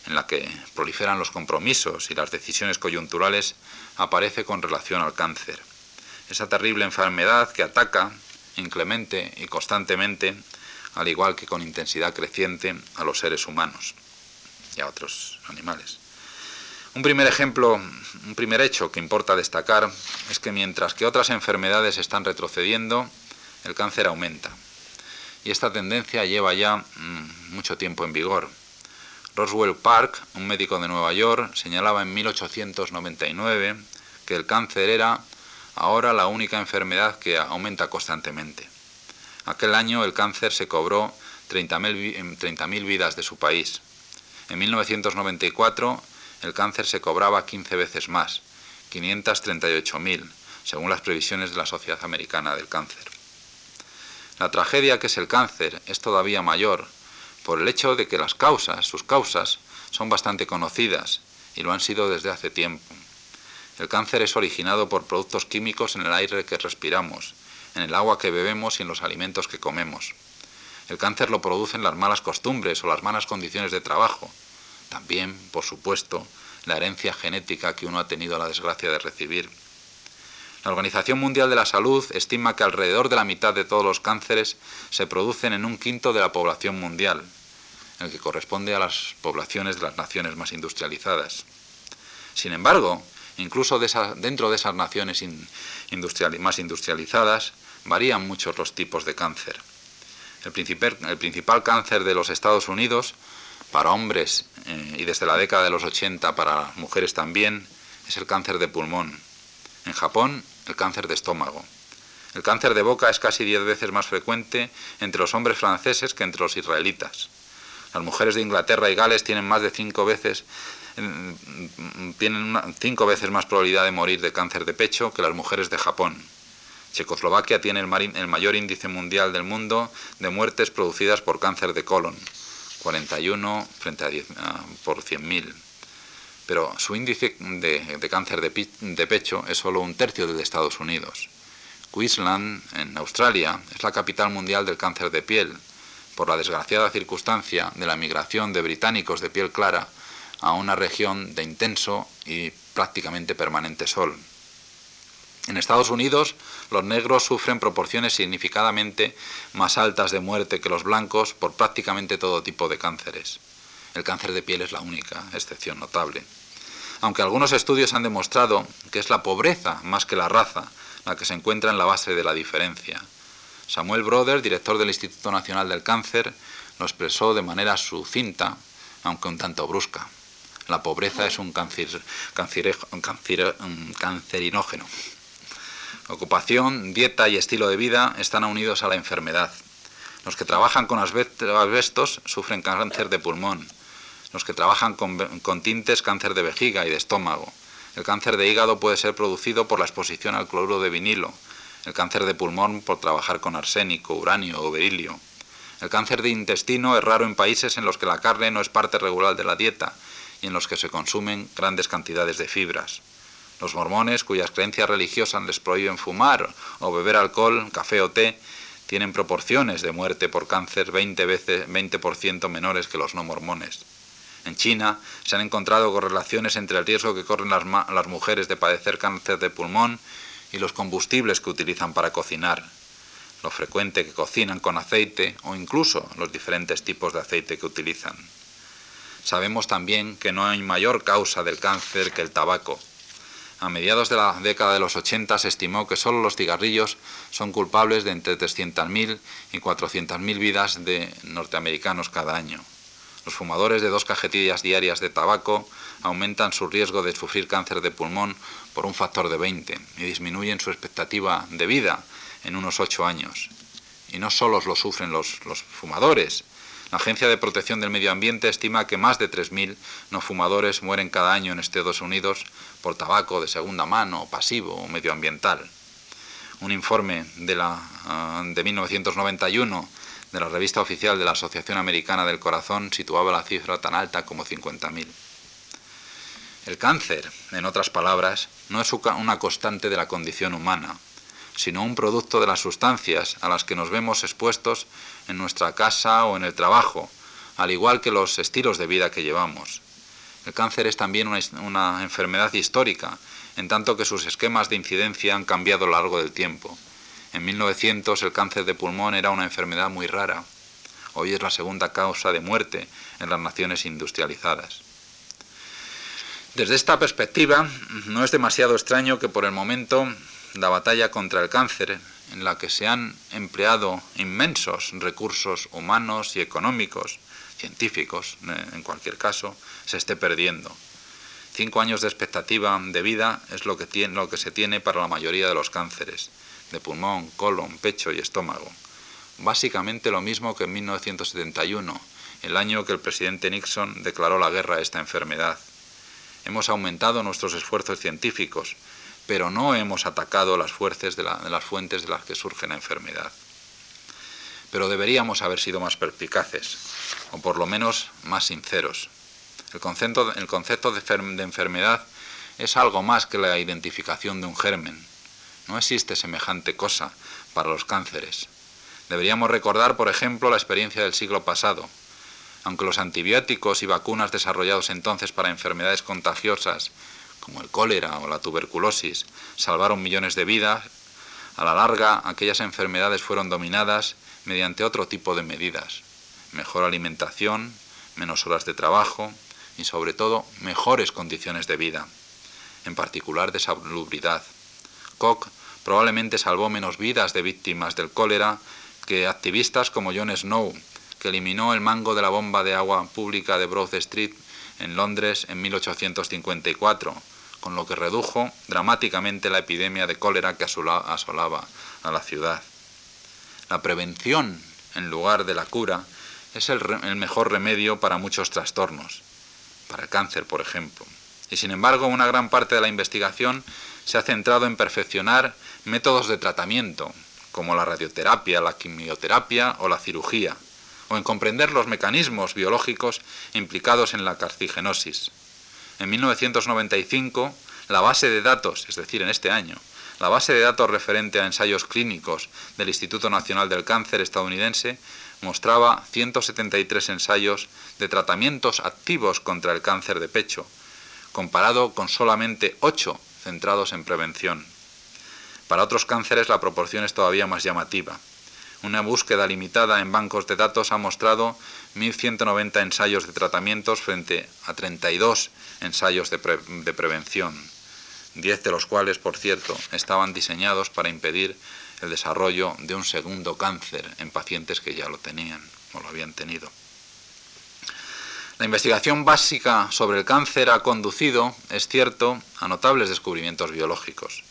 en la que proliferan los compromisos y las decisiones coyunturales, aparece con relación al cáncer esa terrible enfermedad que ataca inclemente y constantemente, al igual que con intensidad creciente, a los seres humanos y a otros animales. Un primer ejemplo, un primer hecho que importa destacar es que mientras que otras enfermedades están retrocediendo, el cáncer aumenta. Y esta tendencia lleva ya mm, mucho tiempo en vigor. Roswell Park, un médico de Nueva York, señalaba en 1899 que el cáncer era ahora la única enfermedad que aumenta constantemente. Aquel año el cáncer se cobró 30.000 vidas de su país. En 1994 el cáncer se cobraba 15 veces más, 538.000, según las previsiones de la Sociedad Americana del Cáncer. La tragedia que es el cáncer es todavía mayor por el hecho de que las causas, sus causas, son bastante conocidas y lo han sido desde hace tiempo. El cáncer es originado por productos químicos en el aire que respiramos, en el agua que bebemos y en los alimentos que comemos. El cáncer lo producen las malas costumbres o las malas condiciones de trabajo. También, por supuesto, la herencia genética que uno ha tenido la desgracia de recibir. La Organización Mundial de la Salud estima que alrededor de la mitad de todos los cánceres se producen en un quinto de la población mundial, el que corresponde a las poblaciones de las naciones más industrializadas. Sin embargo, Incluso dentro de esas naciones más industrializadas varían muchos los tipos de cáncer. El principal, cáncer de los Estados Unidos, para hombres eh, y desde la década de los 80 para mujeres también, es el cáncer de pulmón. En Japón, el cáncer de estómago. El cáncer de boca es casi 10 veces más frecuente entre los hombres franceses que entre los israelitas. Las mujeres de Inglaterra y Gales tienen más de 5 veces cinco veces más probabilidad de morir de cáncer de pecho que las mujeres de Japón. Checoslovaquia tiene el, el mayor índice mundial del mundo de muertes producidas por cáncer de colon, 41 frente a 10 ah, por 100.000. Pero su índice de, cáncer de, de pecho es solo un tercio del de Estados Unidos. Queensland, en Australia, es la capital mundial del cáncer de piel, por la desgraciada circunstancia de la migración de británicos de piel clara a una región de intenso y prácticamente permanente sol. En Estados Unidos, los negros sufren proporciones significadamente más altas de muerte que los blancos por prácticamente todo tipo de cánceres. El cáncer de piel es la única excepción notable. Aunque algunos estudios han demostrado que es la pobreza más que la raza la que se encuentra en la base de la diferencia. Samuel Broder, director del Instituto Nacional del Cáncer, lo expresó de manera sucinta, aunque un tanto brusca. La pobreza es un, cancerinógeno. Ocupación, dieta y estilo de vida están unidos a la enfermedad. Los que trabajan con asbestos sufren cáncer de pulmón. Los que trabajan con tintes, cáncer de vejiga y de estómago. El cáncer de hígado puede ser producido por la exposición al cloruro de vinilo. El cáncer de pulmón por trabajar con arsénico, uranio o berilio. El cáncer de intestino es raro en países en los que la carne no es parte regular de la dieta y en los que se consumen grandes cantidades de fibras. Los mormones, cuyas creencias religiosas les prohíben fumar o beber alcohol, café o té, tienen proporciones de muerte por cáncer 20 veces 20% menores que los no mormones. En China se han encontrado correlaciones entre el riesgo que corren las, las mujeres de padecer cáncer de pulmón y los combustibles que utilizan para cocinar, lo frecuente que cocinan con aceite o incluso los diferentes tipos de aceite que utilizan. Sabemos también que no hay mayor causa del cáncer que el tabaco. A mediados de la década de los 80 se estimó que solo los cigarrillos son culpables de entre 300.000 y 400.000 vidas de norteamericanos cada año. Los fumadores de dos cajetillas diarias de tabaco aumentan su riesgo de sufrir cáncer de pulmón por un factor de 20 y disminuyen su expectativa de vida en unos 8 años. Y no solo lo sufren los, fumadores. La Agencia de Protección del Medio Ambiente estima que más de 3.000 no fumadores mueren cada año en Estados Unidos por tabaco de segunda mano, pasivo o medioambiental. Un informe de, la, ah, de 1991 de la revista oficial de la Asociación Americana del Corazón situaba la cifra tan alta como 50.000. El cáncer, en otras palabras, no es una constante de la condición humana, sino un producto de las sustancias a las que nos vemos expuestos en nuestra casa o en el trabajo, al igual que los estilos de vida que llevamos. El cáncer es también una, enfermedad histórica, en tanto que sus esquemas de incidencia han cambiado a lo largo del tiempo. En 1900 el cáncer de pulmón era una enfermedad muy rara. Hoy es la segunda causa de muerte en las naciones industrializadas. Desde esta perspectiva, no es demasiado extraño que por el momento la batalla contra el cáncer, en la que se han empleado inmensos recursos humanos y económicos, científicos eh, en cualquier caso, se esté perdiendo. Cinco años de expectativa de vida es lo que, tiene, lo que se tiene para la mayoría de los cánceres de pulmón, colon, pecho y estómago. Básicamente lo mismo que en 1971, el año que el presidente Nixon declaró la guerra a esta enfermedad. Hemos aumentado nuestros esfuerzos científicos, pero no hemos atacado las, fuerzas de, las fuentes de las que surge la enfermedad. Pero deberíamos haber sido más perspicaces, o por lo menos más sinceros. El concepto, el concepto de, de enfermedad es algo más que la identificación de un germen. No existe semejante cosa para los cánceres. Deberíamos recordar, por ejemplo, la experiencia del siglo pasado. Aunque los antibióticos y vacunas desarrollados entonces para enfermedades contagiosas, como el cólera o la tuberculosis, salvaron millones de vidas, a la larga aquellas enfermedades fueron dominadas mediante otro tipo de medidas. Mejor alimentación, menos horas de trabajo y sobre todo mejores condiciones de vida, en particular de salubridad. Koch probablemente salvó menos vidas de víctimas del cólera que activistas como John Snow, que eliminó el mango de la bomba de agua pública de Broad Street en Londres en 1854, con lo que redujo dramáticamente la epidemia de cólera que asolaba a la ciudad. La prevención, en lugar de la cura, es el, el mejor remedio para muchos trastornos, para el cáncer, por ejemplo. Y sin embargo, una gran parte de la investigación se ha centrado en perfeccionar métodos de tratamiento, como la radioterapia, la quimioterapia o la cirugía, o en comprender los mecanismos biológicos implicados en la carcigenosis. En 1995, la base de datos, es decir, en este año, la base de datos referente a ensayos clínicos del Instituto Nacional del Cáncer estadounidense mostraba 173 ensayos de tratamientos activos contra el cáncer de pecho, comparado con solamente 8 centrados en prevención. Para otros cánceres la proporción es todavía más llamativa. Una búsqueda limitada en bancos de datos ha mostrado 1.190 ensayos de tratamientos frente a 32 ensayos de, de prevención, 10 de los cuales, por cierto, estaban diseñados para impedir el desarrollo de un segundo cáncer en pacientes que ya lo tenían o lo habían tenido. La investigación básica sobre el cáncer ha conducido, es cierto, a notables descubrimientos biológicos,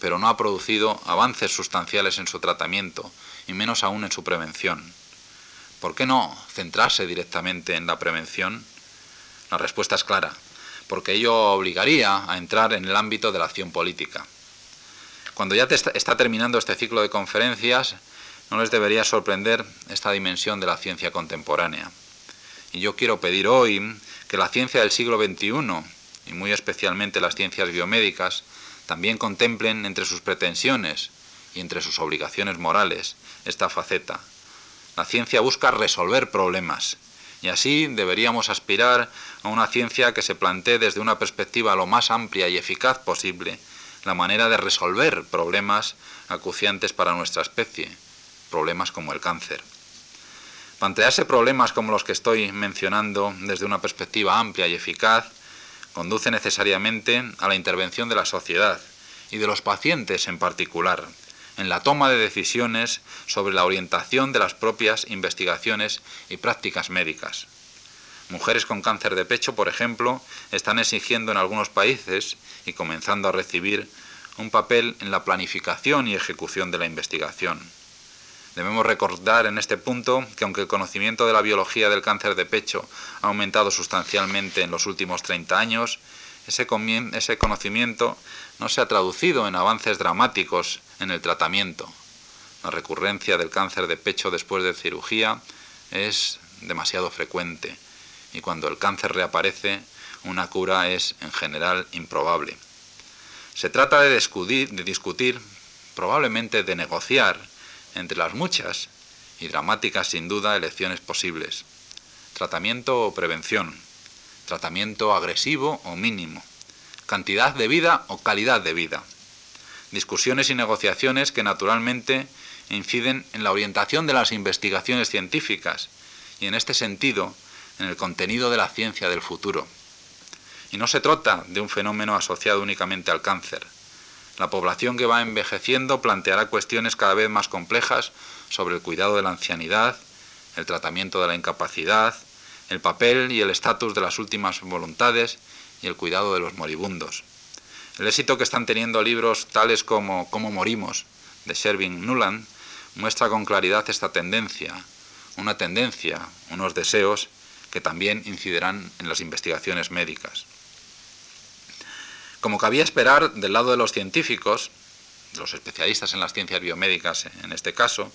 pero no ha producido avances sustanciales en su tratamiento y menos aún en su prevención. ¿Por qué no centrarse directamente en la prevención? La respuesta es clara, porque ello obligaría a entrar en el ámbito de la acción política. Cuando ya está terminando este ciclo de conferencias, no les debería sorprender esta dimensión de la ciencia contemporánea. Y yo quiero pedir hoy que la ciencia del siglo XXI y muy especialmente las ciencias biomédicas, también contemplen entre sus pretensiones y entre sus obligaciones morales esta faceta. La ciencia busca resolver problemas y así deberíamos aspirar a una ciencia que se plantee desde una perspectiva lo más amplia y eficaz posible la manera de resolver problemas acuciantes para nuestra especie, problemas como el cáncer. Plantearse problemas como los que estoy mencionando desde una perspectiva amplia y eficaz conduce necesariamente a la intervención de la sociedad y de los pacientes en particular en la toma de decisiones sobre la orientación de las propias investigaciones y prácticas médicas. Mujeres con cáncer de pecho, por ejemplo, están exigiendo en algunos países y comenzando a recibir un papel en la planificación y ejecución de la investigación. Debemos recordar en este punto que aunque el conocimiento de la biología del cáncer de pecho ha aumentado sustancialmente en los últimos 30 años, ese, ese conocimiento no se ha traducido en avances dramáticos en el tratamiento. La recurrencia del cáncer de pecho después de cirugía es demasiado frecuente y cuando el cáncer reaparece, una cura es en general improbable. Se trata de discutir, probablemente de negociar entre las muchas y dramáticas sin duda elecciones posibles. Tratamiento o prevención, tratamiento agresivo o mínimo, cantidad de vida o calidad de vida. Discusiones y negociaciones que naturalmente inciden en la orientación de las investigaciones científicas y en este sentido en el contenido de la ciencia del futuro. Y no se trata de un fenómeno asociado únicamente al cáncer. La población que va envejeciendo planteará cuestiones cada vez más complejas sobre el cuidado de la ancianidad, el tratamiento de la incapacidad, el papel y el estatus de las últimas voluntades y el cuidado de los moribundos. El éxito que están teniendo libros tales como Cómo morimos, de Shervin Nuland, muestra con claridad esta tendencia, una tendencia, unos deseos que también incidirán en las investigaciones médicas. Como cabía esperar del lado de los científicos, los especialistas en las ciencias biomédicas en este caso,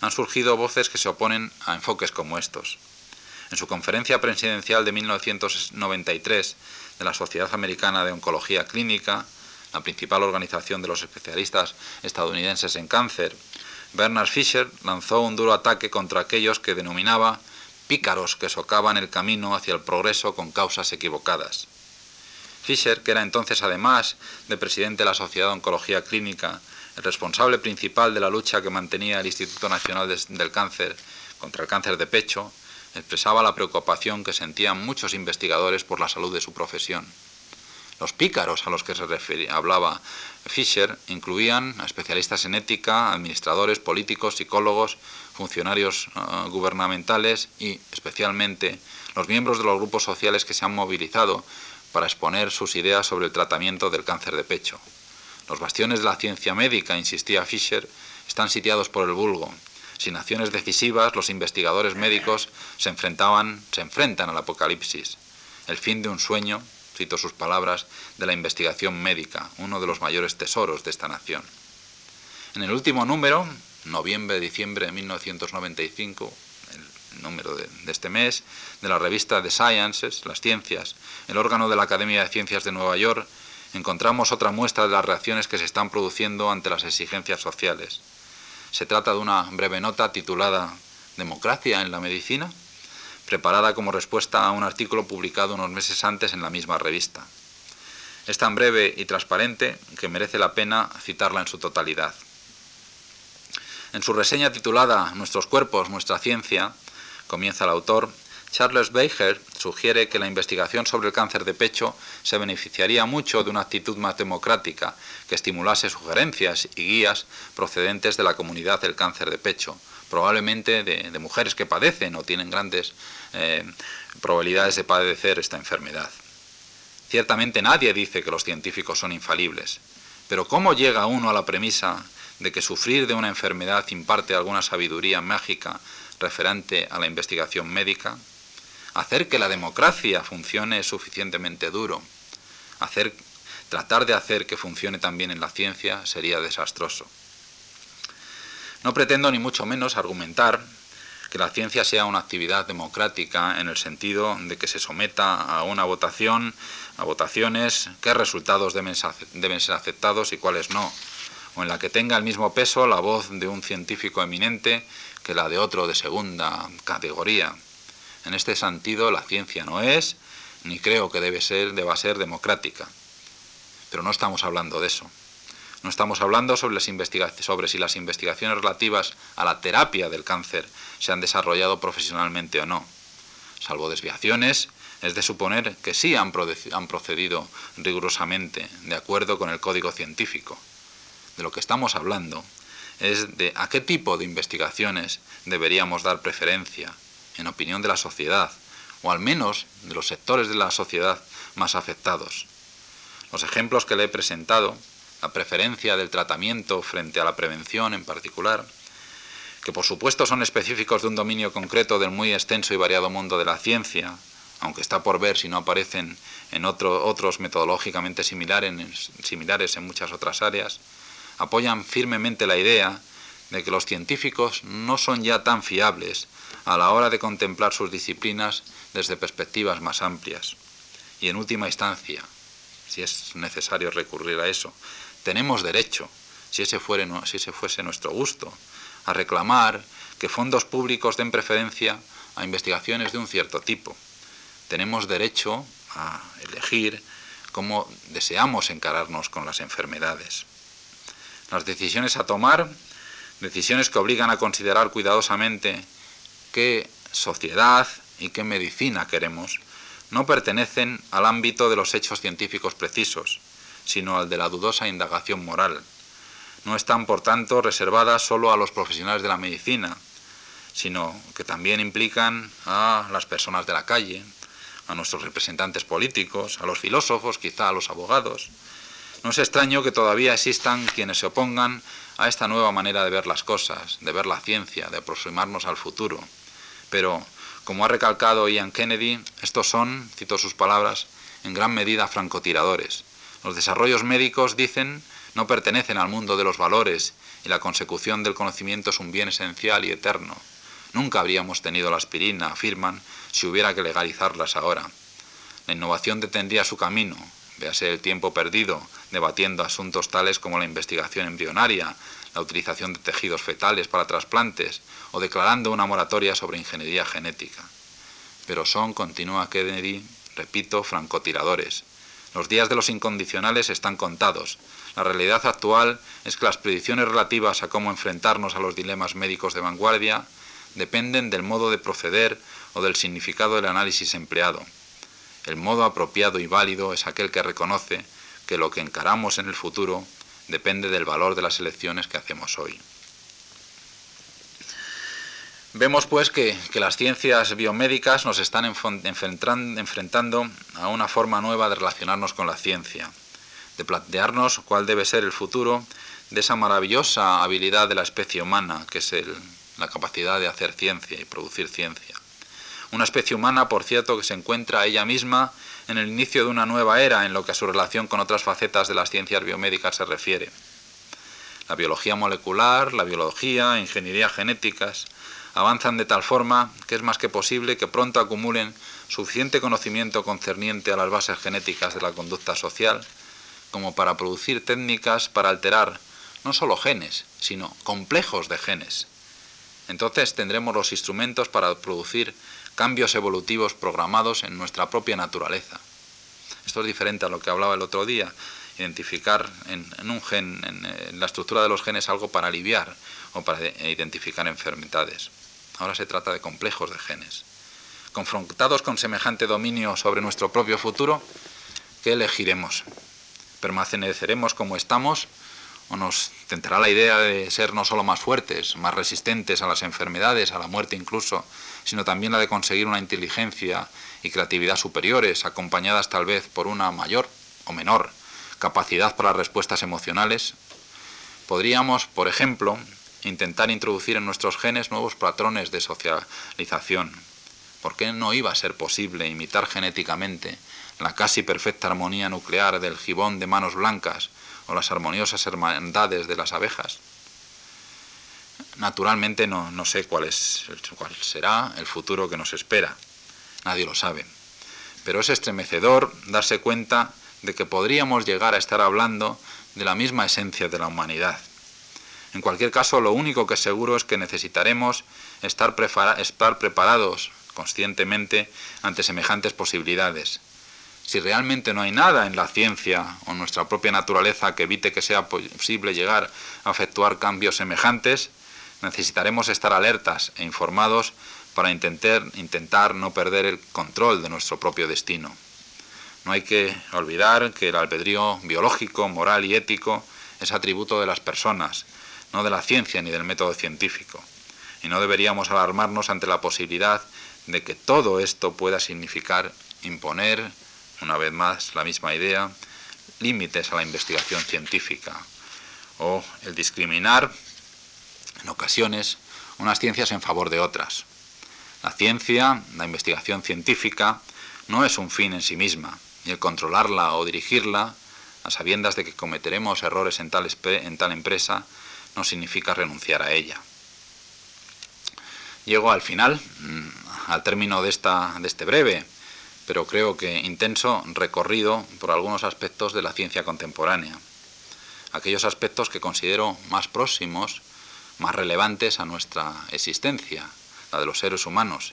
han surgido voces que se oponen a enfoques como estos. En su conferencia presidencial de 1993 de la Sociedad Americana de Oncología Clínica, la principal organización de los especialistas estadounidenses en cáncer, Bernard Fisher lanzó un duro ataque contra aquellos que denominaba pícaros que socavan el camino hacia el progreso con causas equivocadas. Fisher, que era entonces además de presidente de la Sociedad de Oncología Clínica, el responsable principal de la lucha que mantenía el Instituto Nacional del Cáncer contra el cáncer de pecho, expresaba la preocupación que sentían muchos investigadores por la salud de su profesión. Los pícaros a los que se hablaba Fisher incluían a especialistas en ética, administradores, políticos, psicólogos, funcionarios ah, gubernamentales y, especialmente, los miembros de los grupos sociales que se han movilizado para exponer sus ideas sobre el tratamiento del cáncer de pecho. Los bastiones de la ciencia médica, insistía Fisher, están sitiados por el vulgo. Sin acciones decisivas, los investigadores médicos se enfrentaban, se enfrentan al apocalipsis. El fin de un sueño, cito sus palabras, de la investigación médica, uno de los mayores tesoros de esta nación. En el último número, noviembre-diciembre de 1995, el número de, de, este mes, de la revista The Sciences, Las Ciencias, el órgano de la Academia de Ciencias de Nueva York, encontramos otra muestra de las reacciones que se están produciendo ante las exigencias sociales. Se trata de una breve nota titulada Democracia en la Medicina, preparada como respuesta a un artículo publicado unos meses antes en la misma revista. Es tan breve y transparente que merece la pena citarla en su totalidad. En su reseña titulada Nuestros cuerpos, nuestra ciencia, comienza el autor, Charles Baker sugiere que la investigación sobre el cáncer de pecho se beneficiaría mucho de una actitud más democrática que estimulase sugerencias y guías procedentes de la comunidad del cáncer de pecho, probablemente de, mujeres que padecen o tienen grandes eh, probabilidades de padecer esta enfermedad. Ciertamente nadie dice que los científicos son infalibles, pero ¿cómo llega uno a la premisa de que sufrir de una enfermedad imparte alguna sabiduría mágica referente a la investigación médica? Hacer que la democracia funcione es suficientemente duro. Hacer, tratar de hacer que funcione también en la ciencia sería desastroso. No pretendo ni mucho menos argumentar que la ciencia sea una actividad democrática en el sentido de que se someta a una votación, a votaciones, qué resultados deben ser aceptados y cuáles no, o en la que tenga el mismo peso la voz de un científico eminente que la de otro de segunda categoría. En este sentido, la ciencia no es, ni creo que debe ser, deba ser democrática. Pero no estamos hablando de eso. No estamos hablando sobre, las sobre si las investigaciones relativas a la terapia del cáncer se han desarrollado profesionalmente o no. Salvo desviaciones, es de suponer que sí han procedido rigurosamente, de acuerdo con el código científico. De lo que estamos hablando es de a qué tipo de investigaciones deberíamos dar preferencia, en opinión de la sociedad, o al menos de los sectores de la sociedad más afectados. Los ejemplos que le he presentado, la preferencia del tratamiento frente a la prevención en particular, que por supuesto son específicos de un dominio concreto del muy extenso y variado mundo de la ciencia, aunque está por ver si no aparecen en otros metodológicamente similares, similares en muchas otras áreas, apoyan firmemente la idea de que los científicos no son ya tan fiables a la hora de contemplar sus disciplinas desde perspectivas más amplias. Y en última instancia, si es necesario recurrir a eso, tenemos derecho, si ese, fuese nuestro gusto, a reclamar que fondos públicos den preferencia a investigaciones de un cierto tipo. Tenemos derecho a elegir cómo deseamos encararnos con las enfermedades. Las decisiones a tomar, decisiones que obligan a considerar cuidadosamente qué sociedad y qué medicina queremos, no pertenecen al ámbito de los hechos científicos precisos, sino al de la dudosa indagación moral. No están, por tanto, reservadas solo a los profesionales de la medicina, sino que también implican a las personas de la calle, a nuestros representantes políticos, a los filósofos, quizá a los abogados, no es extraño que todavía existan quienes se opongan a esta nueva manera de ver las cosas, de ver la ciencia, de aproximarnos al futuro. Pero, como ha recalcado Ian Kennedy, estos son, cito sus palabras, en gran medida francotiradores. Los desarrollos médicos, dicen, no pertenecen al mundo de los valores y la consecución del conocimiento es un bien esencial y eterno. Nunca habríamos tenido la aspirina, afirman, si hubiera que legalizarlas ahora. La innovación detendría su camino, véase el tiempo perdido debatiendo asuntos tales como la investigación embrionaria, la utilización de tejidos fetales para trasplantes o declarando una moratoria sobre ingeniería genética. Pero son, continúa Kennedy, repito, francotiradores. Los días de los incondicionales están contados. La realidad actual es que las predicciones relativas a cómo enfrentarnos a los dilemas médicos de vanguardia dependen del modo de proceder o del significado del análisis empleado. El modo apropiado y válido es aquel que reconoce que lo que encaramos en el futuro depende del valor de las elecciones que hacemos hoy. Vemos pues que, las ciencias biomédicas nos están enfrentando a una forma nueva de relacionarnos con la ciencia, de plantearnos cuál debe ser el futuro de esa maravillosa habilidad de la especie humana, que es la capacidad de hacer ciencia y producir ciencia. Una especie humana, por cierto, que se encuentra ella misma en el inicio de una nueva era en lo que a su relación con otras facetas de las ciencias biomédicas se refiere. La biología molecular, la biología, ingeniería genéticas, avanzan de tal forma que es más que posible que pronto acumulen suficiente conocimiento concerniente a las bases genéticas de la conducta social como para producir técnicas para alterar no solo genes, sino complejos de genes. Entonces tendremos los instrumentos para producir cambios evolutivos programados en nuestra propia naturaleza. Esto es diferente a lo que hablaba el otro día, identificar en, un gen, en, la estructura de los genes algo para aliviar o para identificar enfermedades. Ahora se trata de complejos de genes. Confrontados con semejante dominio sobre nuestro propio futuro, ¿qué elegiremos? ¿Permaneceremos como estamos o nos tentará la idea de ser no solo más fuertes, más resistentes a las enfermedades, a la muerte incluso, sino también la de conseguir una inteligencia y creatividad superiores, acompañadas tal vez por una mayor o menor capacidad para respuestas emocionales? Podríamos, por ejemplo, intentar introducir en nuestros genes nuevos patrones de socialización. ¿Por qué no iba a ser posible imitar genéticamente la casi perfecta armonía nuclear del gibón de manos blancas o las armoniosas hermandades de las abejas. Naturalmente no, no sé cuál, es, cuál será el futuro que nos espera. Nadie lo sabe. Pero es estremecedor darse cuenta de que podríamos llegar a estar hablando de la misma esencia de la humanidad. En cualquier caso, lo único que seguro es que necesitaremos estar, estar preparados conscientemente ante semejantes posibilidades. Si realmente no hay nada en la ciencia o nuestra propia naturaleza que evite que sea posible llegar a efectuar cambios semejantes, necesitaremos estar alertas e informados para intentar, intentar no perder el control de nuestro propio destino. No hay que olvidar que el albedrío biológico, moral y ético es atributo de las personas, no de la ciencia ni del método científico. Y no deberíamos alarmarnos ante la posibilidad de que todo esto pueda significar imponer, una vez más la misma idea, límites a la investigación científica o el discriminar en ocasiones unas ciencias en favor de otras. La ciencia, la investigación científica, no es un fin en sí misma, y el controlarla o dirigirla, a sabiendas de que cometeremos errores en tal, en tal empresa, no significa renunciar a ella. Llego al final, mm, al término de, esta, de este breve, pero creo que intenso recorrido por algunos aspectos de la ciencia contemporánea, aquellos aspectos que considero más próximos, más relevantes a nuestra existencia, de los seres humanos.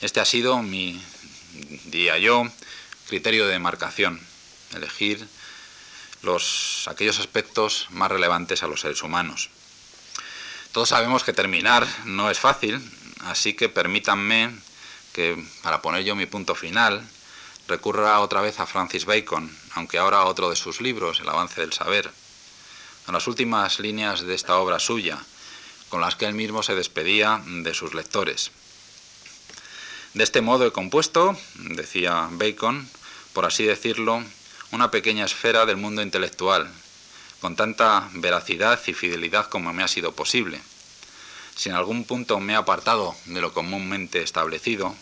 Este ha sido mi, diría yo, criterio de demarcación, elegir los, aquellos aspectos más relevantes a los seres humanos. Todos sabemos que terminar no es fácil, así que permítanme que, para poner yo mi punto final, recurra otra vez a Francis Bacon, aunque ahora a otro de sus libros, El avance del saber, a las últimas líneas de esta obra suya, con las que él mismo se despedía de sus lectores. De este modo he compuesto, decía Bacon, por así decirlo, una pequeña esfera del mundo intelectual, con tanta veracidad y fidelidad como me ha sido posible. Si en algún punto me he apartado de lo comúnmente establecido,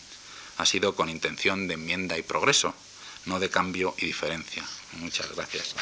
ha sido con intención de enmienda y progreso, no de cambio y diferencia. Muchas gracias.